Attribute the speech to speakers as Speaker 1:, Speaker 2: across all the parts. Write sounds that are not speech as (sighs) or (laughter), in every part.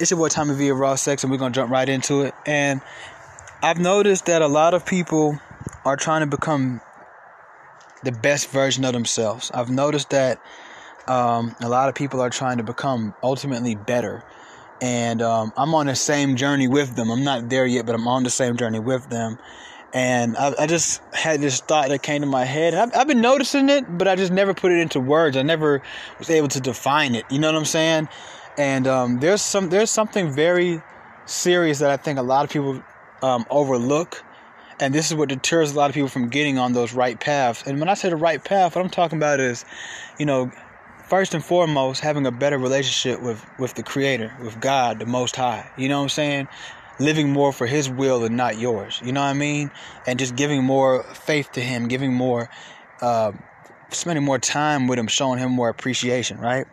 Speaker 1: It's your boy Tommy V of Raw Sex, and we're gonna jump right into it. And I've noticed that a lot of people are trying to become the best version of themselves. I've noticed that um, a lot of people are trying to become ultimately better. And um, I'm on the same journey with them. I'm not there yet, but I'm on the same journey with them. And I, I just had this thought that came to my head. I've, I've been noticing it, but I just never put it into words. I never was able to define it. You know what I'm saying? And um, there's some there's something very serious that I think a lot of people um, overlook, and this is what deters a lot of people from getting on those right paths. And when I say the right path, what I'm talking about is, you know, first and foremost, having a better relationship with with the Creator, with God, the Most High. You know what I'm saying? Living more for His will and not yours. You know what I mean? And just giving more faith to Him, giving more, uh, spending more time with Him, showing Him more appreciation. Right?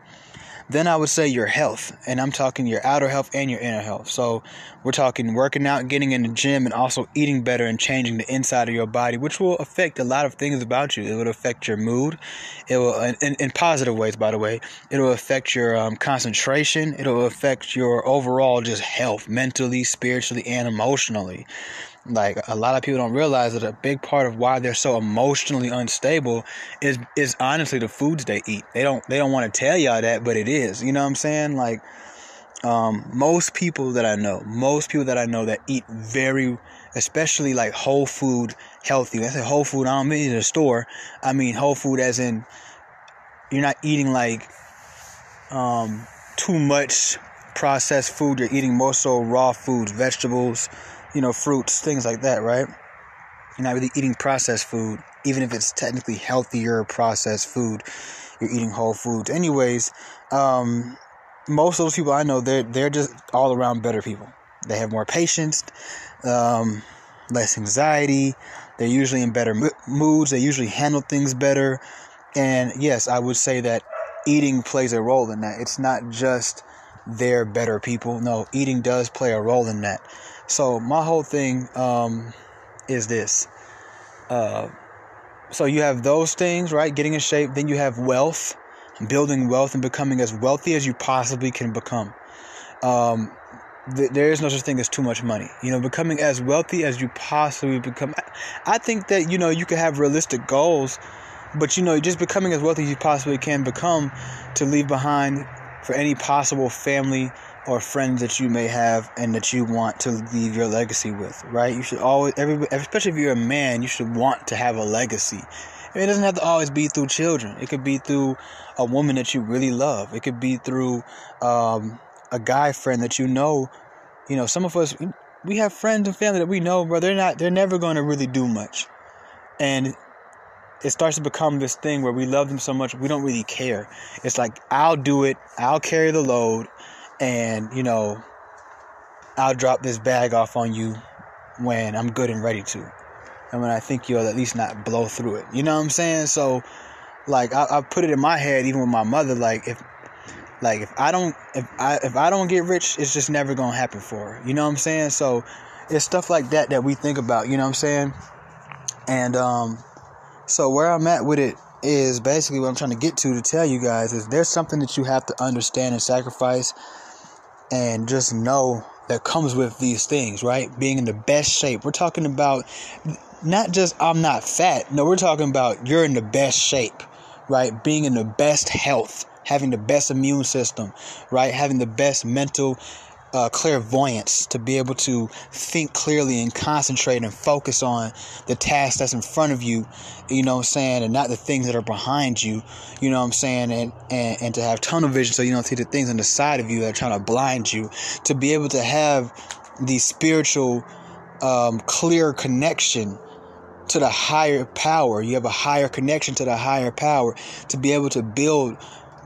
Speaker 1: Then I would say your health, and I'm talking your outer health and your inner health. So we're talking working out, getting in the gym, and also eating better and changing the inside of your body, which will affect a lot of things about you. It will affect your mood. It will, in, in positive ways, by the way. It will affect your um, concentration. It will affect your overall just health, mentally, spiritually, and emotionally. Like a lot of people don't realize that a big part of why they're so emotionally unstable is is honestly the foods they eat. They don't they don't want to tell y'all that, but it is. You know what I'm saying? Like um, most people that I know, most people that I know that eat very, especially like whole food healthy. When I say whole food, I don't mean the store. I mean whole food as in you're not eating like um, too much processed food. You're eating more so raw foods, vegetables you know, fruits, things like that, right? You're not really eating processed food, even if it's technically healthier processed food. You're eating whole foods. Anyways, um, most of those people I know, they're they're just all around better people. They have more patience, um, less anxiety. They're usually in better moods. They usually handle things better. And yes, I would say that eating plays a role in that. It's not just they're better people. No, eating does play a role in that. So my whole thing um, is this. Uh, so you have those things, right? Getting in shape. Then you have wealth, building wealth and becoming as wealthy as you possibly can become. Um, th- there is no such thing as too much money. You know, becoming as wealthy as you possibly become. I think that you know you can have realistic goals, but you know just becoming as wealthy as you possibly can become to leave behind for any possible family or friends that you may have and that you want to leave your legacy with, right? You should always, every, especially if you're a man, you should want to have a legacy. It doesn't have to always be through children. It could be through a woman that you really love. It could be through um, a guy friend that you know. You know, some of us we have friends and family that we know, bro. They're not. They're never going to really do much, and it starts to become this thing where we love them so much we don't really care. It's like I'll do it. I'll carry the load and you know I'll drop this bag off on you when I'm good and ready to. And when I think you'll at least not blow through it. You know what I'm saying? So like I, I put it in my head even with my mother, like if like if I don't if I if I don't get rich, it's just never gonna happen for her. You know what I'm saying? So it's stuff like that that we think about, you know what I'm saying? And um so where I'm at with it is basically what I'm trying to get to to tell you guys is there's something that you have to understand and sacrifice and just know that comes with these things, right? Being in the best shape. We're talking about not just I'm not fat. No, we're talking about you're in the best shape, right? Being in the best health, having the best immune system, right? Having the best mental uh, clairvoyance to be able to think clearly and concentrate and focus on the task that's in front of you, you know what I'm saying, and not the things that are behind you, you know what I'm saying, and, and, and to have tunnel vision so you don't see the things on the side of you that are trying to blind you, to be able to have the spiritual, um, clear connection to the higher power. You have a higher connection to the higher power to be able to build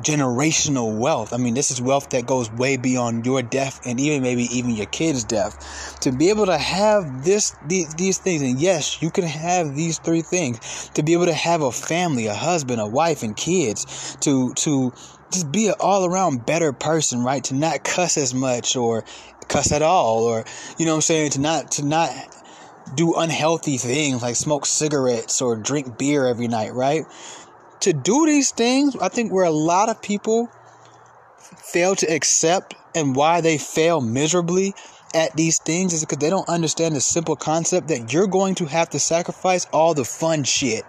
Speaker 1: generational wealth. I mean, this is wealth that goes way beyond your death and even maybe even your kids' death. To be able to have this these, these things, and yes, you can have these three things. To be able to have a family, a husband, a wife, and kids. To to just be an all around better person, right? To not cuss as much or cuss at all, or you know what I'm saying? To not to not do unhealthy things like smoke cigarettes or drink beer every night, right? To do these things, I think where a lot of people fail to accept and why they fail miserably at these things is because they don't understand the simple concept that you're going to have to sacrifice all the fun shit.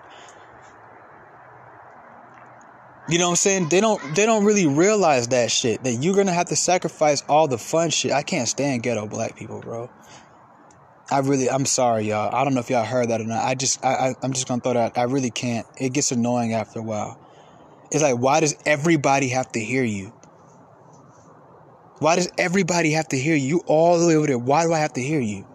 Speaker 1: You know what I'm saying? They don't they don't really realize that shit. That you're gonna have to sacrifice all the fun shit. I can't stand ghetto black people, bro. I really I'm sorry, y'all. I don't know if y'all heard that or not. I just I, I I'm just gonna throw that. I really can't. It gets annoying after a while. It's like why does everybody have to hear you? Why does everybody have to hear you? All the way over there. Why do I have to hear you?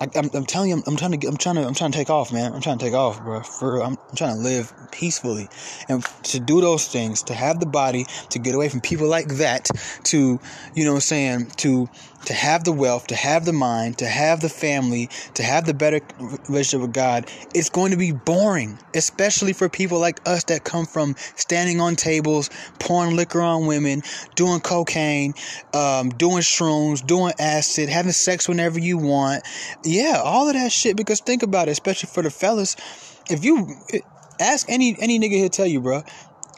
Speaker 1: I, am I'm telling you, I'm, I'm, trying to, I'm trying to, I'm trying to take off, man. I'm trying to take off, bro. For I'm, I'm trying to live peacefully, and to do those things, to have the body, to get away from people like that, to, you know, what I'm saying, to to have the wealth, to have the mind, to have the family, to have the better relationship with God, it's going to be boring, especially for people like us that come from standing on tables, pouring liquor on women, doing cocaine, um, doing shrooms, doing acid, having sex whenever you want. Yeah, all of that shit. Because think about it, especially for the fellas, if you ask any any nigga, he'll tell you, bro.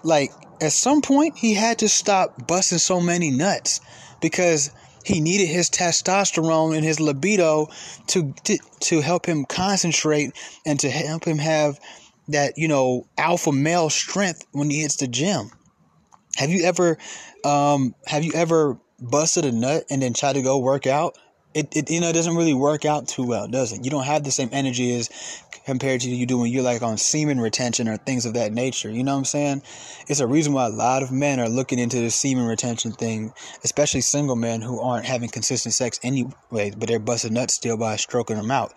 Speaker 1: Like at some point, he had to stop busting so many nuts because he needed his testosterone and his libido to, to to help him concentrate and to help him have that you know alpha male strength when he hits the gym. Have you ever um, have you ever busted a nut and then tried to go work out? It, it you know it doesn't really work out too well, does it? You don't have the same energy as compared to you do when you're like on semen retention or things of that nature. You know what I'm saying? It's a reason why a lot of men are looking into the semen retention thing, especially single men who aren't having consistent sex anyway, but they're busting nuts still by stroking them out.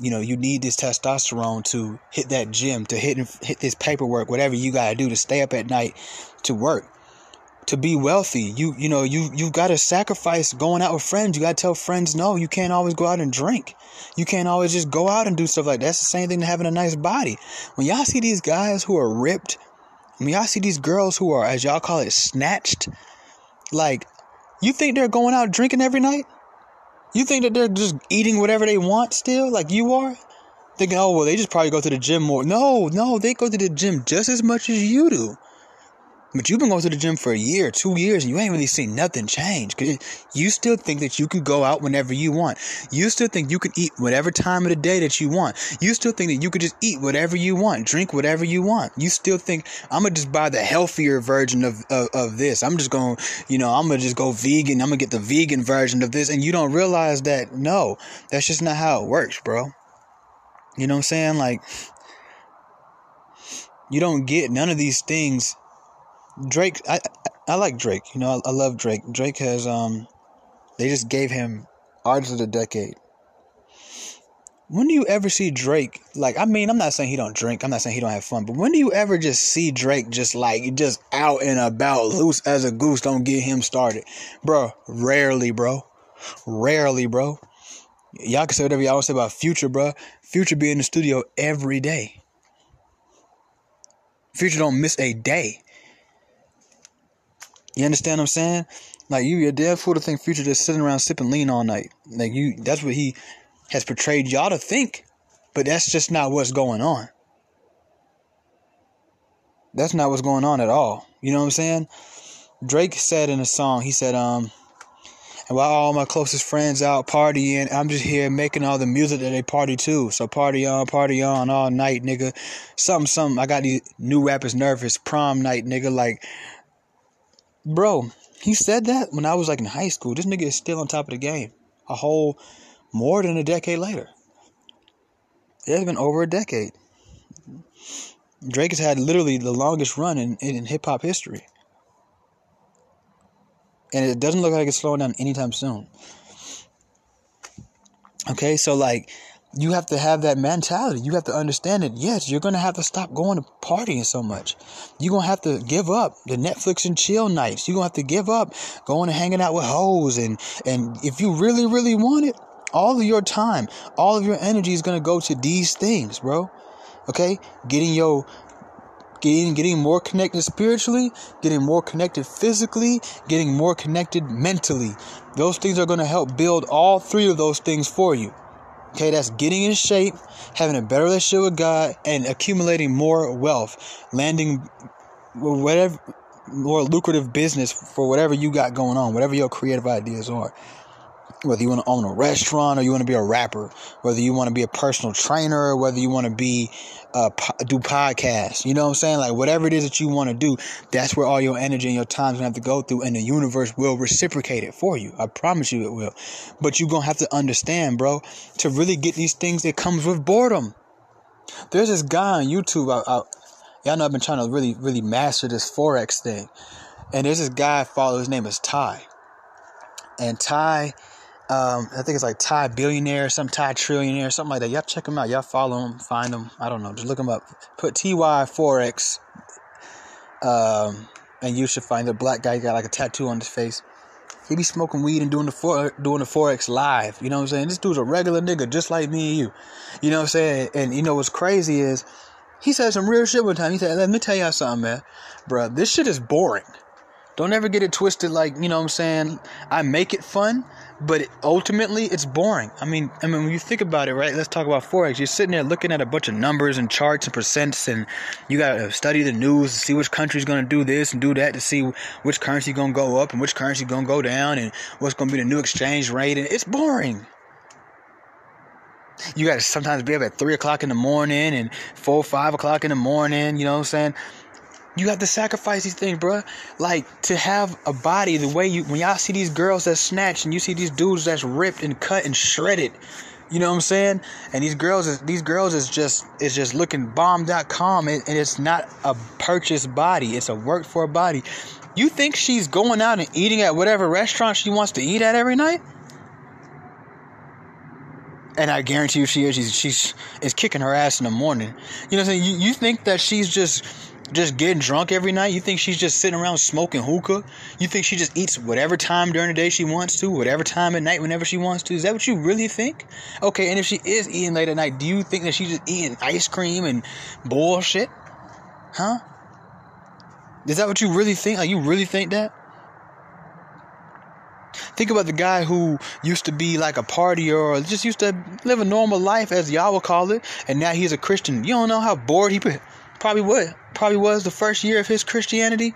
Speaker 1: You know, you need this testosterone to hit that gym, to hit hit this paperwork, whatever you gotta do to stay up at night to work to be wealthy. You you know you you've got to sacrifice going out with friends. You got to tell friends no. You can't always go out and drink. You can't always just go out and do stuff like that. That's the same thing to having a nice body. When y'all see these guys who are ripped, when y'all see these girls who are as y'all call it snatched, like you think they're going out drinking every night? You think that they're just eating whatever they want still, like you are? Thinking, oh well, they just probably go to the gym more. No, no, they go to the gym just as much as you do. But you've been going to the gym for a year, two years, and you ain't really seen nothing change. Cause you still think that you could go out whenever you want. You still think you could eat whatever time of the day that you want. You still think that you could just eat whatever you want, drink whatever you want. You still think I'm gonna just buy the healthier version of of, of this. I'm just going, you know, I'm gonna just go vegan. I'm gonna get the vegan version of this, and you don't realize that no, that's just not how it works, bro. You know what I'm saying? Like, you don't get none of these things Drake, I I like Drake. You know, I, I, love Drake. Drake has um, they just gave him artist of the decade. When do you ever see Drake? Like, I mean, I'm not saying he don't drink. I'm not saying he don't have fun. But when do you ever just see Drake just like just out and about, loose as a goose? Don't get him started, bro. Rarely, bro. Rarely, bro. Y'all can say whatever y'all say about Future, bro. Future be in the studio every day. Future don't miss a day. You understand what I'm saying? Like you, you're dead fool to think Future just sitting around sipping lean all night. Like you, that's what he has portrayed y'all to think, but that's just not what's going on. That's not what's going on at all. You know what I'm saying? Drake said in a song, he said, um, and while all my closest friends out partying, I'm just here making all the music that they party to. So party on, party on all night, nigga. Something, something. I got these new rappers nervous. Prom night, nigga. Like Bro, he said that when I was like in high school. This nigga is still on top of the game. A whole more than a decade later. It has been over a decade. Drake has had literally the longest run in, in, in hip hop history. And it doesn't look like it's slowing down anytime soon. Okay, so like you have to have that mentality. You have to understand that, yes, you're going to have to stop going to partying so much. You're going to have to give up the Netflix and chill nights. You're going to have to give up going and hanging out with hoes. And, and if you really, really want it, all of your time, all of your energy is going to go to these things, bro. Okay? Getting your getting getting more connected spiritually, getting more connected physically, getting more connected mentally. Those things are going to help build all three of those things for you. Okay, that's getting in shape, having a better relationship with God, and accumulating more wealth, landing whatever more lucrative business for whatever you got going on, whatever your creative ideas are whether you want to own a restaurant or you want to be a rapper, whether you want to be a personal trainer, or whether you want to be uh, do podcasts, you know what I'm saying? Like whatever it is that you want to do, that's where all your energy and your time's gonna have to go through, and the universe will reciprocate it for you. I promise you it will. But you're gonna have to understand, bro, to really get these things, it comes with boredom. There's this guy on YouTube. I, I, y'all know I've been trying to really, really master this forex thing, and there's this guy I follow. His name is Ty, and Ty um, I think it's like Ty Billionaire, some Ty Trillionaire, something like that. Y'all check him out. Y'all follow him, find him. I don't know. Just look him up. Put TY Forex, um, and you should find the black guy got like a tattoo on his face. He be smoking weed and doing the for, doing the forex live. You know what I'm saying? This dude's a regular nigga, just like me and you. You know what I'm saying? And you know what's crazy is he said some real shit one time. He said, "Let me tell y'all something, man, bro. This shit is boring. Don't ever get it twisted. Like you know what I'm saying? I make it fun." but ultimately it's boring. I mean, I mean, when you think about it, right? Let's talk about forex. You're sitting there looking at a bunch of numbers and charts and percents, and you got to study the news to see which country's going to do this and do that to see which currency going to go up and which currency going to go down and what's going to be the new exchange rate. And it's boring. You got to sometimes be up at three o'clock in the morning and four, five o'clock in the morning. You know what I'm saying? You have to sacrifice these things, bro. Like to have a body the way you when y'all see these girls that snatch and you see these dudes that's ripped and cut and shredded. You know what I'm saying? And these girls is these girls is just is just looking bomb.com and, and it's not a purchased body, it's a work for a body. You think she's going out and eating at whatever restaurant she wants to eat at every night? And I guarantee you she is she's she's is kicking her ass in the morning. You know what I'm saying? You you think that she's just just getting drunk every night? You think she's just sitting around smoking hookah? You think she just eats whatever time during the day she wants to, whatever time at night whenever she wants to? Is that what you really think? Okay, and if she is eating late at night, do you think that she's just eating ice cream and bullshit? Huh? Is that what you really think? Like you really think that? Think about the guy who used to be like a partier or just used to live a normal life, as y'all would call it, and now he's a Christian. You don't know how bored he probably would probably was the first year of his Christianity,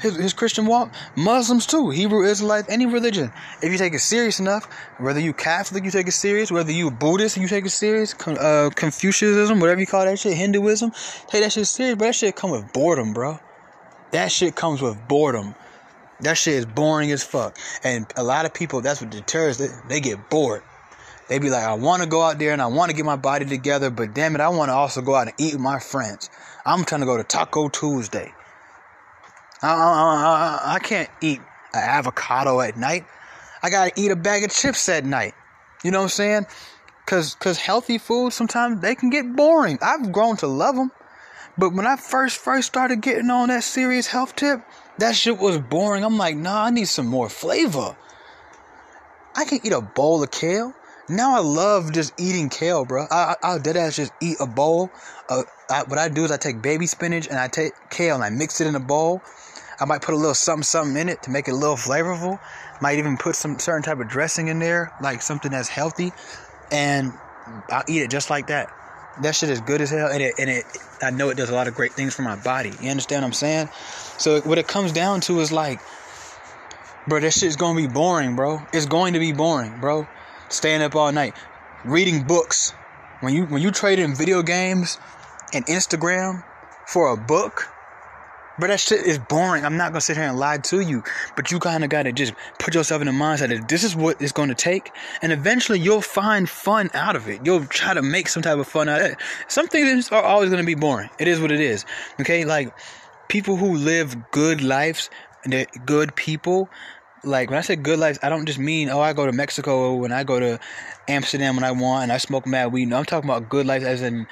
Speaker 1: his, his Christian walk. Muslims too, Hebrew Israelites, any religion. If you take it serious enough, whether you Catholic, you take it serious. Whether you Buddhist, you take it serious. Uh, Confucianism, whatever you call that shit, Hinduism, take that shit serious. But that shit come with boredom, bro. That shit comes with boredom. That shit is boring as fuck. And a lot of people, that's what deters they, they get bored. They be like, I want to go out there and I want to get my body together, but damn it, I want to also go out and eat with my friends. I'm trying to go to Taco Tuesday. I, I, I, I can't eat an avocado at night. I gotta eat a bag of chips at night. You know what I'm saying? Cause, cause healthy food sometimes they can get boring. I've grown to love them, but when I first first started getting on that serious health tip, that shit was boring. I'm like, nah, I need some more flavor. I can eat a bowl of kale. Now I love just eating kale, bro. I, I, will dead ass just eat a bowl. Of, I, what I do is I take baby spinach and I take kale and I mix it in a bowl. I might put a little something something in it to make it a little flavorful. Might even put some certain type of dressing in there, like something that's healthy, and I'll eat it just like that. That shit is good as hell, and it and it I know it does a lot of great things for my body. You understand what I'm saying? So what it comes down to is like, bro, that shit's gonna be boring, bro. It's going to be boring, bro staying up all night, reading books. When you when you trade in video games and Instagram for a book, but that shit is boring. I'm not gonna sit here and lie to you, but you kind of gotta just put yourself in the mindset that this is what it's gonna take, and eventually you'll find fun out of it. You'll try to make some type of fun out of it. Some things are always gonna be boring. It is what it is. Okay, like people who live good lives, they're good people like when I say good life, I don't just mean oh I go to Mexico when I go to Amsterdam when I want and I smoke mad weed. No, I'm talking about good life as in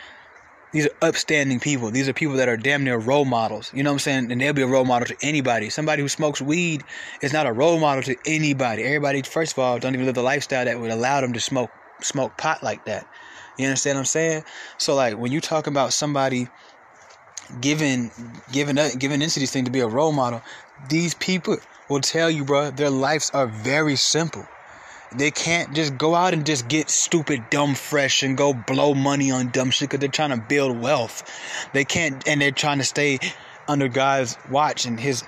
Speaker 1: these are upstanding people. These are people that are damn near role models. You know what I'm saying? And they'll be a role model to anybody. Somebody who smokes weed is not a role model to anybody. Everybody, first of all, don't even live the lifestyle that would allow them to smoke smoke pot like that. You understand what I'm saying? So like when you talk about somebody giving giving giving into these things to be a role model, these people will tell you, bro, their lives are very simple. They can't just go out and just get stupid, dumb, fresh and go blow money on dumb shit because they're trying to build wealth. They can't, and they're trying to stay under God's watch and His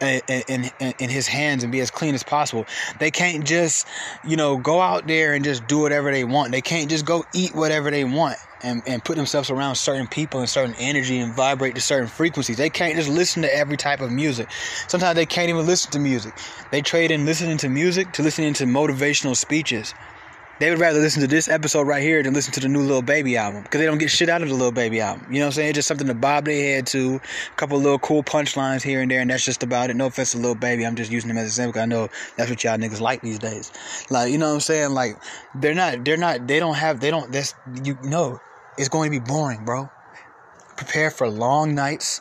Speaker 1: in, in, in his hands and be as clean as possible. They can't just, you know, go out there and just do whatever they want. They can't just go eat whatever they want and, and put themselves around certain people and certain energy and vibrate to certain frequencies. They can't just listen to every type of music. Sometimes they can't even listen to music. They trade in listening to music to listening to motivational speeches. They would rather listen to this episode right here than listen to the new Lil Baby album because they don't get shit out of the Lil Baby album. You know what I'm saying? It's just something to bob their head to, a couple little cool punchlines here and there, and that's just about it. No offense to Lil Baby, I'm just using him as a example because I know that's what y'all niggas like these days. Like, you know what I'm saying? Like, they're not, they're not, they don't have, they don't, that's, you know, it's going to be boring, bro. Prepare for long nights,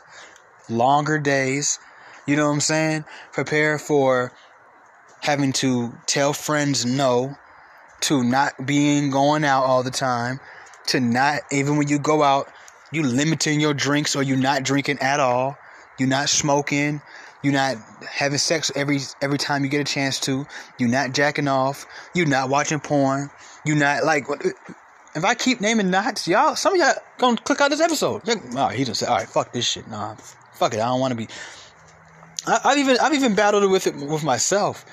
Speaker 1: longer days. You know what I'm saying? Prepare for having to tell friends no to not being going out all the time, to not even when you go out, you limiting your drinks or you not drinking at all, you not smoking, you not having sex every every time you get a chance to, you not jacking off, you not watching porn, you not like if I keep naming knots, y'all, some of y'all gonna click out this episode. Oh, he just said, all right, fuck this shit. Nah, fuck it. I don't want to be. I, have even I've even battled with it with myself.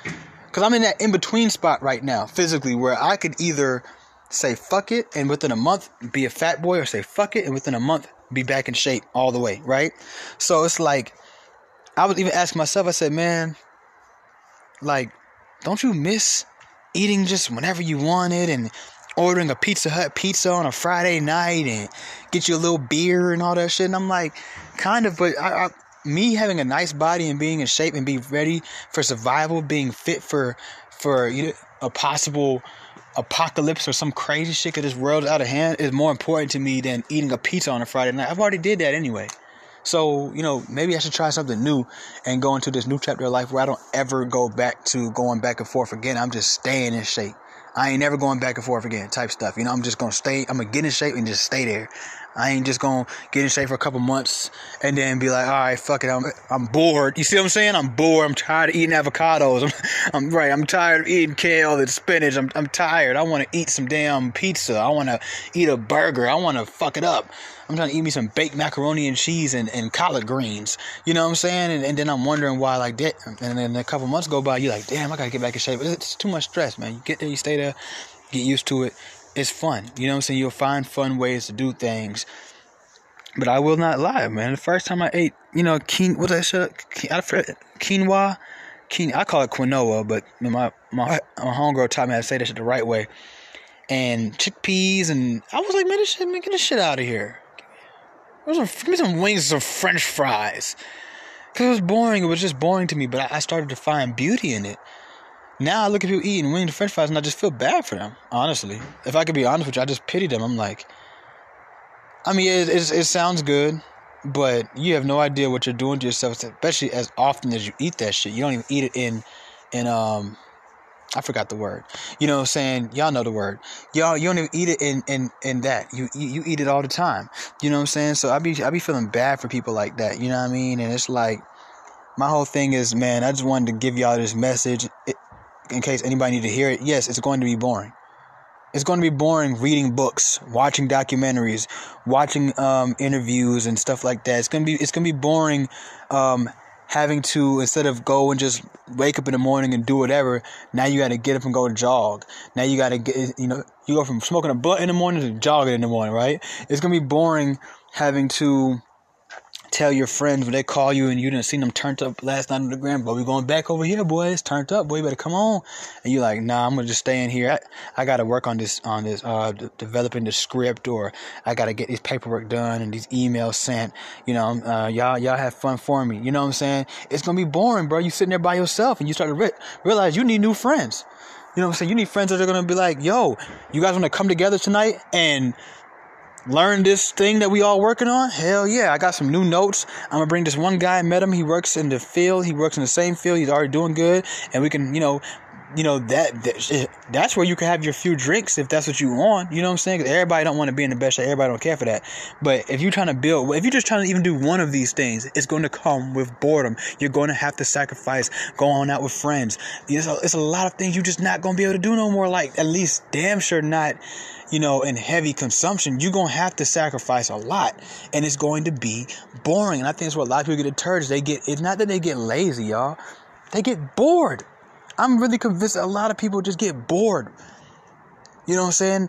Speaker 1: Because I'm in that in between spot right now, physically, where I could either say fuck it and within a month be a fat boy, or say fuck it and within a month be back in shape all the way, right? So it's like, I was even asking myself, I said, man, like, don't you miss eating just whenever you want it and ordering a Pizza Hut pizza on a Friday night and get you a little beer and all that shit? And I'm like, kind of, but I, I me having a nice body and being in shape and be ready for survival, being fit for for you know, a possible apocalypse or some crazy shit that this world out of hand is more important to me than eating a pizza on a Friday night. I've already did that anyway. So, you know, maybe I should try something new and go into this new chapter of life where I don't ever go back to going back and forth again. I'm just staying in shape. I ain't never going back and forth again type stuff. You know, I'm just gonna stay, I'm gonna get in shape and just stay there. I ain't just gonna get in shape for a couple months and then be like, all right, fuck it, I'm I'm bored. You see what I'm saying? I'm bored. I'm tired of eating avocados. (laughs) I'm, I'm right. I'm tired of eating kale and spinach. I'm I'm tired. I want to eat some damn pizza. I want to eat a burger. I want to fuck it up. I'm trying to eat me some baked macaroni and cheese and, and collard greens. You know what I'm saying? And, and then I'm wondering why like that. And then a couple months go by, you're like, damn, I gotta get back in shape. It's too much stress, man. You get there, you stay there, get used to it it's fun. You know what I'm saying? You'll find fun ways to do things. But I will not lie, man. The first time I ate, you know, quinoa, what's that shit? Quinoa? Quinoa. I call it quinoa, but my, my, my homegirl taught me how to say that shit the right way. And chickpeas, and I was like, man, this shit, man, get this shit out of here. Some, give me some wings and some french fries. Because it was boring. It was just boring to me, but I, I started to find beauty in it. Now I look at people eating winged french fries and I just feel bad for them, honestly. If I could be honest with you, I just pity them. I'm like, I mean, it, it, it sounds good, but you have no idea what you're doing to yourself, especially as often as you eat that shit. You don't even eat it in, in, um, I forgot the word. You know what I'm saying? Y'all know the word. Y'all you don't even eat it in in in that. You you eat it all the time. You know what I'm saying? So I be I be feeling bad for people like that. You know what I mean? And it's like my whole thing is, man, I just wanted to give y'all this message. It, in case anybody need to hear it, yes, it's going to be boring. It's going to be boring reading books, watching documentaries, watching um, interviews and stuff like that. It's gonna be it's gonna be boring um, having to instead of go and just wake up in the morning and do whatever. Now you got to get up and go jog. Now you got to get you know you go from smoking a blunt in the morning to jogging in the morning, right? It's gonna be boring having to tell your friends when they call you and you didn't see them turned up last night on the gram, but we going back over here, boys. Turned up, boy. You better come on. And you're like, nah, I'm gonna just stay in here. I, I got to work on this, on this, uh, d- developing the script, or I got to get this paperwork done and these emails sent. You know, uh, y'all, y'all have fun for me. You know what I'm saying? It's gonna be boring, bro. You sitting there by yourself and you start to re- realize you need new friends. You know what I'm saying? You need friends that are gonna be like, yo, you guys want to come together tonight and learn this thing that we all working on? Hell yeah, I got some new notes. I'm gonna bring this one guy. I met him. He works in the field. He works in the same field. He's already doing good, and we can, you know, you know that, that eh, that's where you can have your few drinks if that's what you want. You know what I'm saying? everybody don't want to be in the best shape. Everybody don't care for that. But if you're trying to build, if you're just trying to even do one of these things, it's going to come with boredom. You're going to have to sacrifice going out with friends. It's a, it's a lot of things you're just not going to be able to do no more. Like at least damn sure not you know, in heavy consumption, you're gonna have to sacrifice a lot, and it's going to be boring. And I think that's what a lot of people get deterred. They get it's not that they get lazy, y'all. They get bored. I'm really convinced a lot of people just get bored. You know what I'm saying?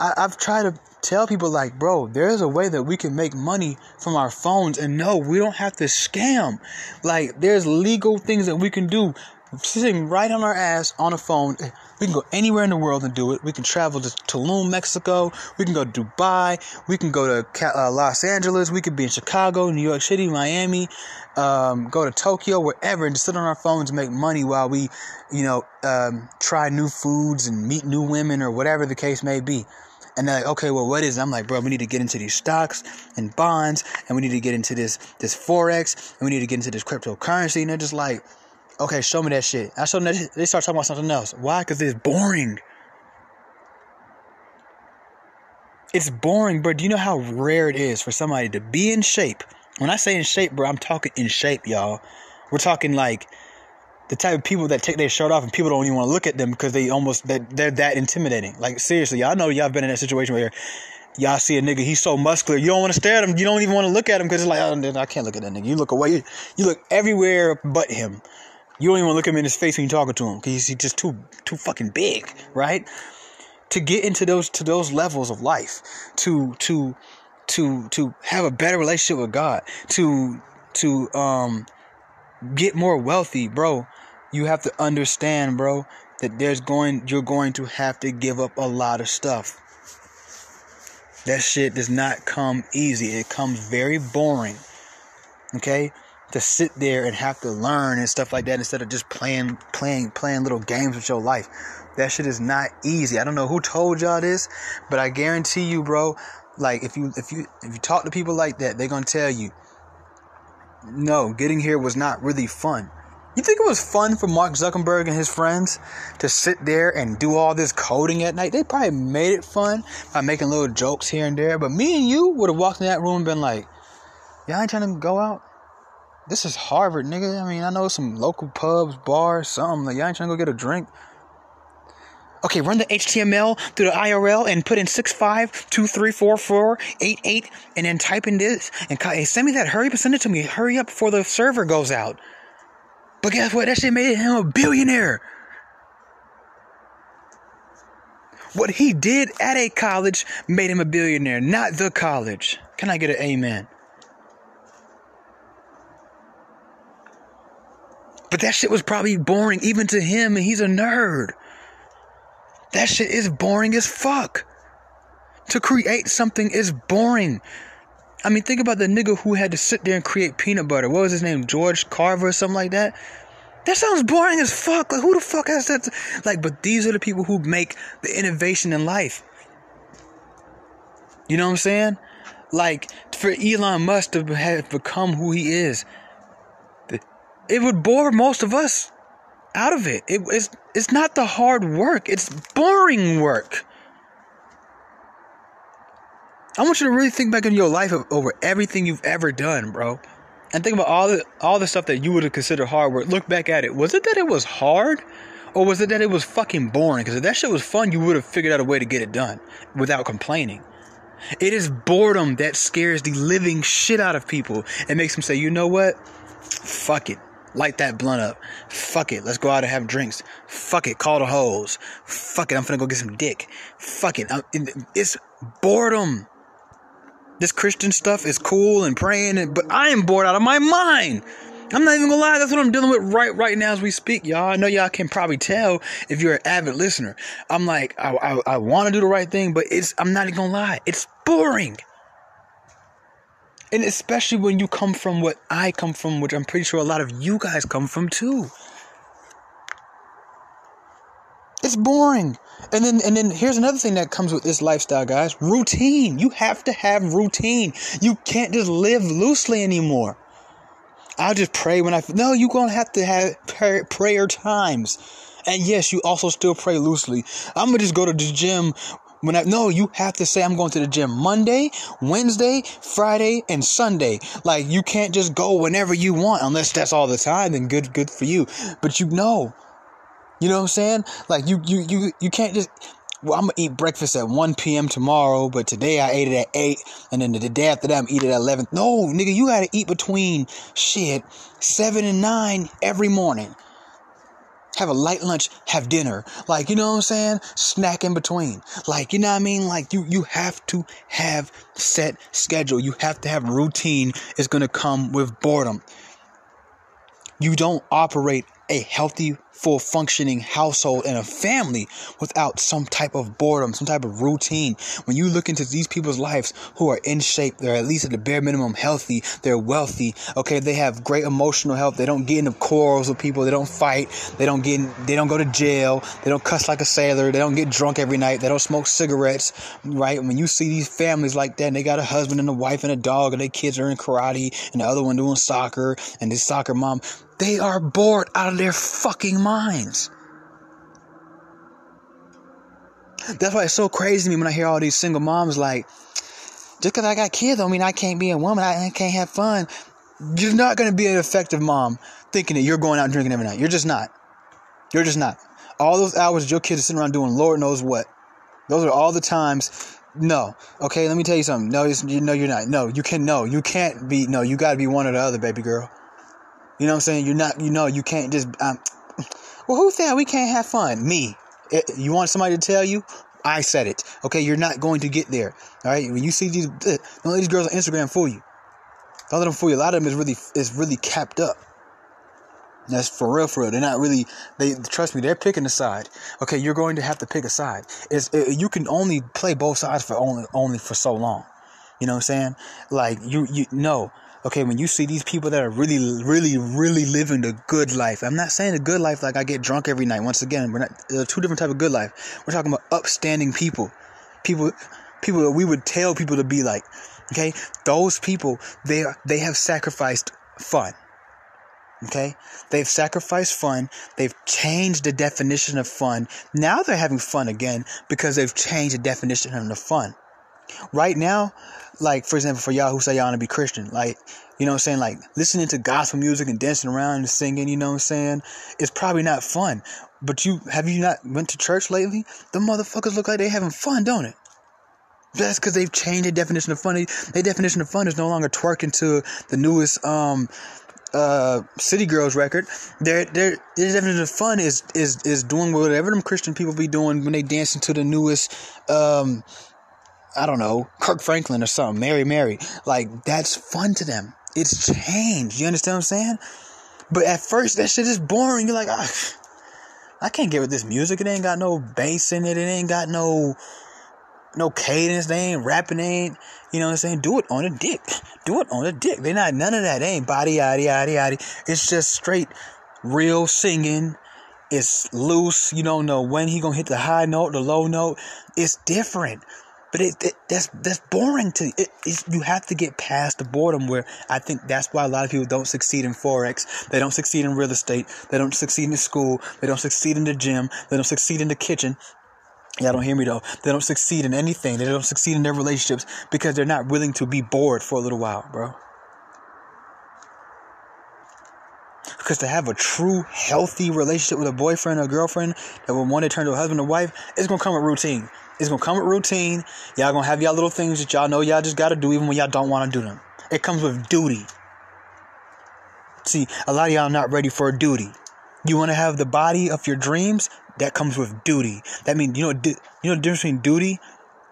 Speaker 1: I, I've tried to tell people like, bro, there's a way that we can make money from our phones, and no, we don't have to scam. Like, there's legal things that we can do sitting right on our ass on a phone. We can go anywhere in the world and do it. We can travel to Tulum, Mexico. We can go to Dubai. We can go to uh, Los Angeles. We could be in Chicago, New York City, Miami. Um, go to Tokyo, wherever, and just sit on our phones and make money while we, you know, um, try new foods and meet new women or whatever the case may be. And they're like, okay, well, what is it? I'm like, bro, we need to get into these stocks and bonds, and we need to get into this this forex, and we need to get into this cryptocurrency. And they're just like, okay, show me that shit. I show them that they start talking about something else. Why? Because it's boring. It's boring, bro. Do you know how rare it is for somebody to be in shape? When I say in shape, bro, I'm talking in shape, y'all. We're talking like the type of people that take their shirt off and people don't even want to look at them because they almost they're, they're that intimidating. Like seriously, y'all know y'all been in that situation where y'all see a nigga, he's so muscular, you don't want to stare at him, you don't even want to look at him because it's like, oh, I can't look at that nigga. You look away, you look everywhere but him. You don't even want to look him in his face when you're talking to him because he's just too too fucking big, right? To get into those to those levels of life, to to to to have a better relationship with God, to to um get more wealthy, bro you have to understand, bro, that there's going you're going to have to give up a lot of stuff. That shit does not come easy. It comes very boring. Okay? To sit there and have to learn and stuff like that instead of just playing playing playing little games with your life. That shit is not easy. I don't know who told y'all this, but I guarantee you, bro, like if you if you if you talk to people like that, they're going to tell you no, getting here was not really fun. You think it was fun for Mark Zuckerberg and his friends to sit there and do all this coding at night? They probably made it fun by making little jokes here and there. But me and you would have walked in that room and been like, y'all ain't trying to go out? This is Harvard, nigga. I mean, I know some local pubs, bars, something. Like, y'all ain't trying to go get a drink? Okay, run the HTML through the IRL and put in 65234488 and then type in this and send me that. Hurry up send it to me. Hurry up before the server goes out. But guess what? That shit made him a billionaire. What he did at a college made him a billionaire, not the college. Can I get an amen? But that shit was probably boring even to him, and he's a nerd. That shit is boring as fuck. To create something is boring. I mean, think about the nigga who had to sit there and create peanut butter. What was his name? George Carver or something like that? That sounds boring as fuck. Like, who the fuck has that? To, like, but these are the people who make the innovation in life. You know what I'm saying? Like, for Elon Musk to have become who he is, it would bore most of us out of it. it it's, it's not the hard work, it's boring work. I want you to really think back in your life over everything you've ever done, bro. And think about all the all the stuff that you would have considered hard work. Look back at it. Was it that it was hard? Or was it that it was fucking boring? Because if that shit was fun, you would have figured out a way to get it done without complaining. It is boredom that scares the living shit out of people and makes them say, you know what? Fuck it. Light that blunt up. Fuck it. Let's go out and have drinks. Fuck it. Call the hoes. Fuck it. I'm finna go get some dick. Fuck it. It's boredom this Christian stuff is cool and praying, and, but I am bored out of my mind. I'm not even gonna lie, that's what I'm dealing with right right now as we speak, y'all. I know y'all can probably tell if you're an avid listener. I'm like, I, I, I want to do the right thing, but it's I'm not even gonna lie, it's boring. And especially when you come from what I come from, which I'm pretty sure a lot of you guys come from too. It's boring. And then and then here's another thing that comes with this lifestyle, guys. Routine. You have to have routine. You can't just live loosely anymore. I'll just pray when I No, you're going to have to have prayer, prayer times. And yes, you also still pray loosely. I'm going to just go to the gym when I no, you have to say I'm going to the gym Monday, Wednesday, Friday, and Sunday. Like you can't just go whenever you want unless that's all the time. Then good, good for you. But you know, you know what I'm saying? Like you you you you can't just well, I'm gonna eat breakfast at 1 p.m. tomorrow, but today I ate it at 8, and then the day after that I'm eat it at 11. No, nigga, you gotta eat between shit 7 and 9 every morning. Have a light lunch, have dinner. Like, you know what I'm saying? Snack in between. Like, you know what I mean? Like you you have to have set schedule. You have to have routine. It's gonna come with boredom. You don't operate a healthy full functioning household and a family without some type of boredom, some type of routine. When you look into these people's lives who are in shape, they're at least at the bare minimum healthy, they're wealthy, okay, they have great emotional health, they don't get into quarrels with people, they don't fight, they don't get in, they don't go to jail, they don't cuss like a sailor, they don't get drunk every night, they don't smoke cigarettes, right? When you see these families like that, and they got a husband and a wife and a dog, and their kids are in karate, and the other one doing soccer, and this soccer mom, they are bored out of their fucking minds. That's why it's so crazy to me when I hear all these single moms like, just because I got kids don't mean I can't be a woman, I can't have fun. You're not going to be an effective mom thinking that you're going out drinking every night. You're just not. You're just not. All those hours your kids are sitting around doing Lord knows what. Those are all the times. No. Okay, let me tell you something. No, you no, you're not. No, you can. No, you can't be. No, you got to be one or the other, baby girl. You know what I'm saying? You're not, you know, you can't just, um, well, who said we can't have fun? Me. It, you want somebody to tell you? I said it. Okay, you're not going to get there. All right, when you see these, don't let these girls on Instagram fool you. Don't let them fool you. A lot of them is really, is really capped up. That's for real, for real. They're not really. They trust me. They're picking a side. Okay, you're going to have to pick a side. It's it, you can only play both sides for only only for so long. You know what I'm saying? Like you you no okay, when you see these people that are really, really, really living the good life, I'm not saying the good life like I get drunk every night. Once again, we're not uh, two different type of good life. We're talking about upstanding people, people, people that we would tell people to be like. Okay, those people they they have sacrificed fun. Okay, they've sacrificed fun. They've changed the definition of fun. Now they're having fun again because they've changed the definition of the fun. Right now, like for example, for y'all who say y'all want to be Christian, like you know what I'm saying, like listening to gospel music and dancing around and singing, you know what I'm saying, it's probably not fun. But you have you not went to church lately? The motherfuckers look like they having fun, don't it? That's because they've changed their definition of fun. Their definition of fun is no longer twerking to the newest um uh City Girls record. Their their their definition of fun is is is doing whatever them Christian people be doing when they dancing to the newest um I don't know, Kirk Franklin or something, Mary Mary. Like, that's fun to them. It's changed. You understand what I'm saying? But at first, that shit is boring. You're like, ah, I can't get with this music. It ain't got no bass in it. It ain't got no no cadence. They ain't rapping. They ain't, you know what I'm saying? Do it on a dick. Do it on a dick. They not none of that. They ain't body yaddy yaddy yaddy. It's just straight real singing. It's loose. You don't know when he gonna hit the high note, the low note. It's different. But it, it, that's that's boring to it, you have to get past the boredom where I think that's why a lot of people don't succeed in forex. They don't succeed in real estate. They don't succeed in school. They don't succeed in the gym. They don't succeed in the kitchen. Y'all don't hear me though. They don't succeed in anything. They don't succeed in their relationships because they're not willing to be bored for a little while, bro. Because to have a true, healthy relationship with a boyfriend or girlfriend that will one day turn to a husband or wife, it's gonna come with routine. It's gonna come with routine. Y'all gonna have y'all little things that y'all know y'all just gotta do even when y'all don't wanna do them. It comes with duty. See, a lot of y'all not ready for a duty. You wanna have the body of your dreams? That comes with duty. That means you know you know the difference between duty.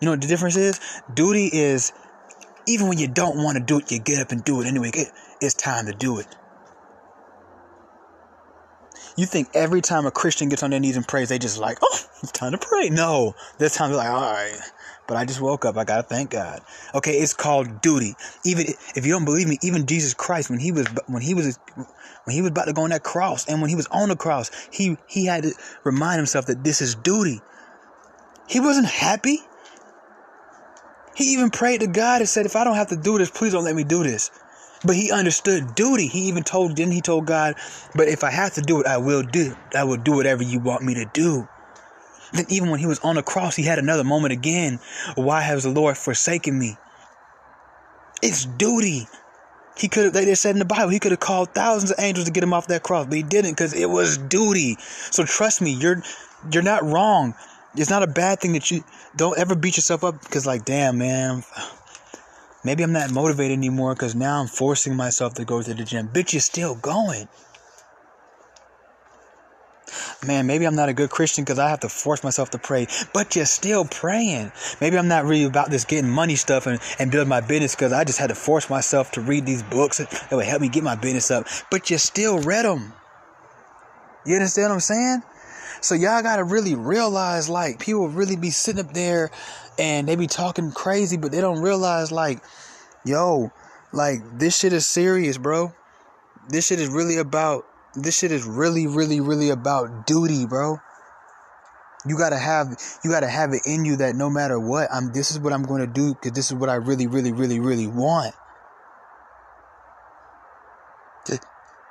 Speaker 1: You know what the difference is? Duty is even when you don't want to do it, you get up and do it anyway. It, it's time to do it. You think every time a Christian gets on their knees and prays, they just like, oh, it's time to pray. No, this time they're like, all right, but I just woke up. I gotta thank God. Okay, it's called duty. Even if you don't believe me, even Jesus Christ, when he was when he was when he was about to go on that cross, and when he was on the cross, he he had to remind himself that this is duty. He wasn't happy. He even prayed to God and said, if I don't have to do this, please don't let me do this. But he understood duty. He even told, didn't he told God, but if I have to do it, I will do. I will do whatever you want me to do. Then even when he was on the cross, he had another moment again. Why has the Lord forsaken me? It's duty. He could have, they said in the Bible, he could have called thousands of angels to get him off that cross, but he didn't because it was duty. So trust me, you're, you're not wrong. It's not a bad thing that you don't ever beat yourself up because, like, damn, man, maybe I'm not motivated anymore because now I'm forcing myself to go to the gym. Bitch, you're still going. Man, maybe I'm not a good Christian because I have to force myself to pray, but you're still praying. Maybe I'm not really about this getting money stuff and, and build my business because I just had to force myself to read these books that would help me get my business up, but you still read them. You understand what I'm saying? So y'all gotta really realize like people really be sitting up there and they be talking crazy, but they don't realize like, yo, like this shit is serious, bro. This shit is really about this shit is really, really, really about duty, bro. You gotta have you gotta have it in you that no matter what, I'm this is what I'm gonna do because this is what I really, really, really, really want.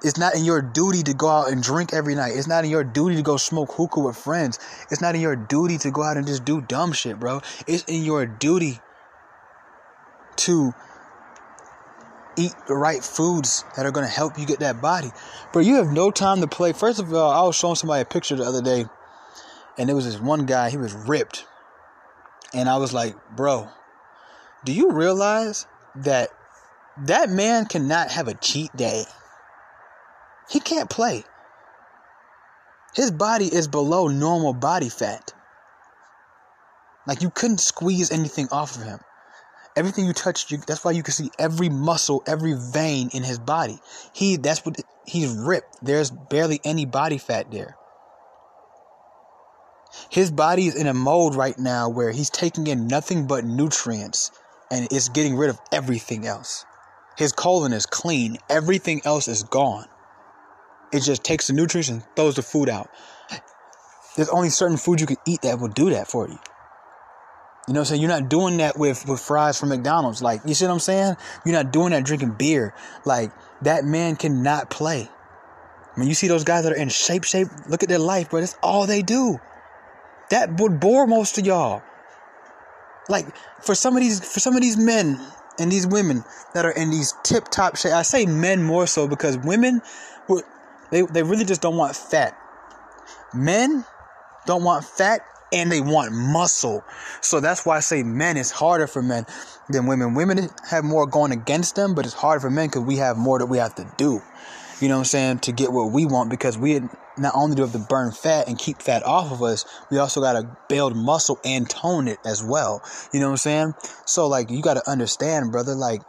Speaker 1: It's not in your duty to go out and drink every night. It's not in your duty to go smoke hookah with friends. It's not in your duty to go out and just do dumb shit, bro. It's in your duty to eat the right foods that are going to help you get that body. Bro, you have no time to play. First of all, I was showing somebody a picture the other day, and there was this one guy, he was ripped. And I was like, bro, do you realize that that man cannot have a cheat day? He can't play. His body is below normal body fat. Like you couldn't squeeze anything off of him. Everything you touch, you, that's why you can see every muscle, every vein in his body. He, that's what he's ripped. There's barely any body fat there. His body is in a mode right now where he's taking in nothing but nutrients and is getting rid of everything else. His colon is clean, everything else is gone. It just takes the nutrients and throws the food out. There's only certain food you can eat that will do that for you. You know what I'm saying? You're not doing that with, with fries from McDonald's. Like, you see what I'm saying? You're not doing that drinking beer. Like, that man cannot play. When you see those guys that are in shape, shape, look at their life, bro. That's all they do. That would bore most of y'all. Like, for some of these, for some of these men and these women that are in these tip top shape, I say men more so because women, they, they really just don't want fat. Men don't want fat and they want muscle. So that's why I say men is harder for men than women. Women have more going against them, but it's harder for men because we have more that we have to do. You know what I'm saying? To get what we want because we not only do have to burn fat and keep fat off of us, we also got to build muscle and tone it as well. You know what I'm saying? So like you got to understand, brother, like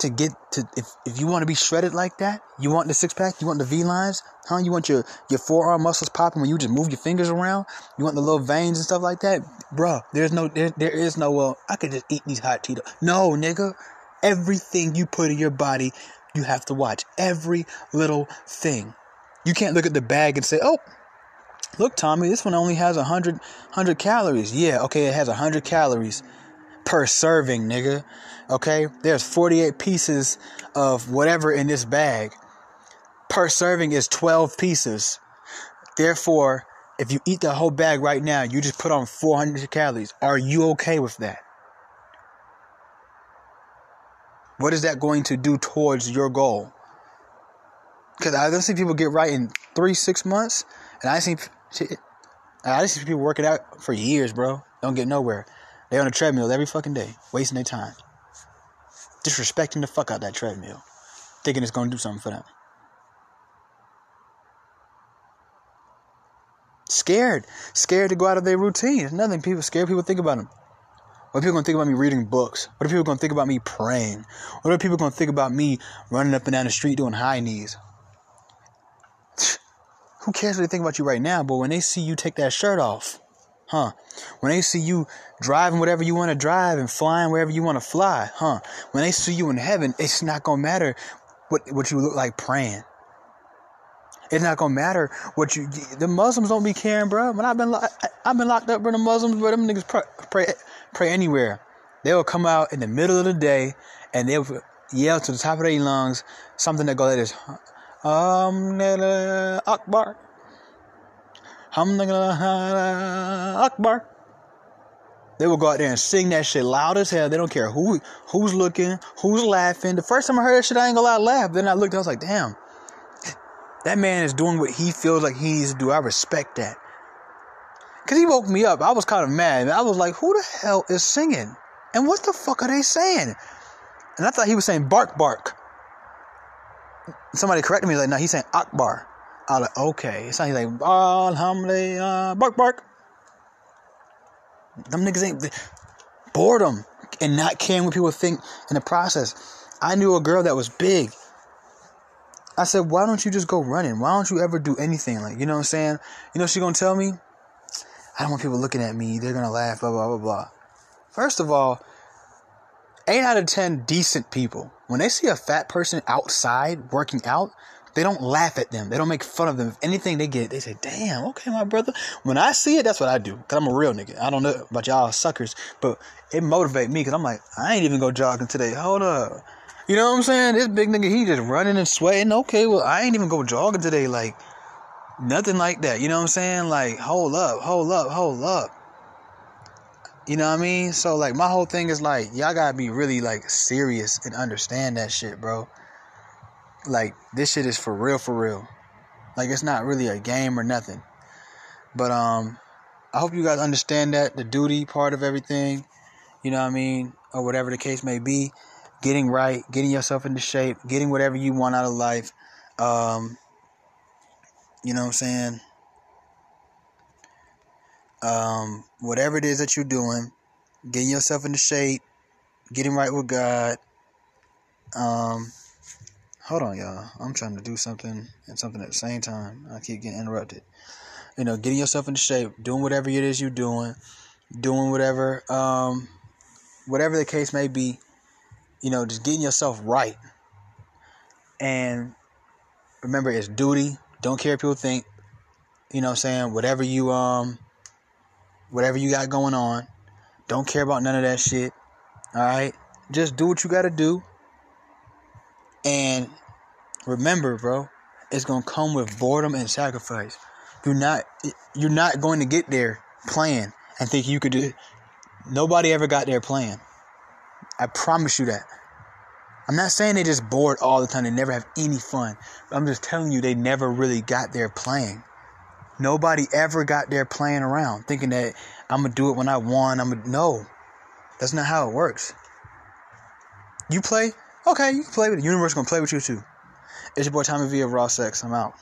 Speaker 1: to get to if, if you want to be shredded like that, you want the six pack, you want the V lines, huh? You want your your forearm muscles popping when you just move your fingers around. You want the little veins and stuff like that, bruh. There's no there, there is no well. I could just eat these hot Cheetos. No, nigga. Everything you put in your body, you have to watch every little thing. You can't look at the bag and say, "Oh, look, Tommy, this one only has 100, 100 calories." Yeah, okay, it has 100 calories per serving, nigga. Okay? There's 48 pieces of whatever in this bag. Per serving is 12 pieces. Therefore, if you eat the whole bag right now, you just put on 400 calories. Are you okay with that? What is that going to do towards your goal? Because I don't see people get right in three, six months, and I see, I see people working out for years, bro. Don't get nowhere. They on a treadmill every fucking day, wasting their time. Disrespecting the fuck out that treadmill. Thinking it's gonna do something for them. Scared. Scared to go out of their routine. It's nothing people scared people think about them. What are people gonna think about me reading books? What are people gonna think about me praying? What are people gonna think about me running up and down the street doing high knees? (sighs) Who cares what they think about you right now? But when they see you take that shirt off, huh? When they see you driving whatever you want to drive and flying wherever you want to fly, huh? When they see you in heaven, it's not gonna matter what what you look like praying. It's not gonna matter what you. The Muslims don't be caring, bro. When I've been lo- I've been locked up for the Muslims, but them niggas pray, pray pray anywhere. They will come out in the middle of the day and they'll yell to the top of their lungs something that goes like this: Um, Akbar. Akbar. They will go out there and sing that shit loud as hell. They don't care who who's looking, who's laughing. The first time I heard that shit, I ain't gonna lie, laugh. Then I looked, and I was like, damn, that man is doing what he feels like he needs to do. I respect that. Cause he woke me up. I was kind of mad. I was like, "Who the hell is singing? And what the fuck are they saying?" And I thought he was saying "bark bark." Somebody corrected me like, "No, he's saying Akbar." I was like, "Okay." It sounded like Alhamdulillah, bark bark. Them niggas ain't boredom and not caring what people think in the process. I knew a girl that was big. I said, why don't you just go running? Why don't you ever do anything? Like, you know what I'm saying? You know she gonna tell me? I don't want people looking at me. They're gonna laugh, blah, blah, blah, blah. First of all, eight out of ten decent people, when they see a fat person outside working out, they don't laugh at them. They don't make fun of them. If anything they get, they say, damn, okay, my brother. When I see it, that's what I do. Cause I'm a real nigga. I don't know about y'all suckers, but it motivate me because I'm like, I ain't even go jogging today. Hold up. You know what I'm saying? This big nigga, he just running and sweating. Okay, well, I ain't even go jogging today. Like, nothing like that. You know what I'm saying? Like, hold up, hold up, hold up. You know what I mean? So, like, my whole thing is like, y'all gotta be really, like, serious and understand that shit, bro. Like, this shit is for real, for real. Like, it's not really a game or nothing. But, um, I hope you guys understand that, the duty part of everything. You know what I mean? Or whatever the case may be getting right, getting yourself into shape, getting whatever you want out of life. Um, you know what I'm saying? Um, whatever it is that you're doing, getting yourself into shape, getting right with God. Um, hold on, y'all. I'm trying to do something and something at the same time. I keep getting interrupted. You know, getting yourself into shape, doing whatever it is you're doing, doing whatever, um, whatever the case may be you know, just getting yourself right. And remember, it's duty. Don't care if people think. You know, what I'm saying whatever you um, whatever you got going on, don't care about none of that shit. All right, just do what you got to do. And remember, bro, it's gonna come with boredom and sacrifice. You're not you're not going to get there playing and think you could do. it. Nobody ever got there playing. I promise you that. I'm not saying they just bored all the time, they never have any fun. I'm just telling you they never really got there playing. Nobody ever got there playing around, thinking that I'm gonna do it when I want. I'm gonna no. That's not how it works. You play, okay, you can play with the universe gonna play with you too. It's your boy Tommy V of Raw Sex. I'm out.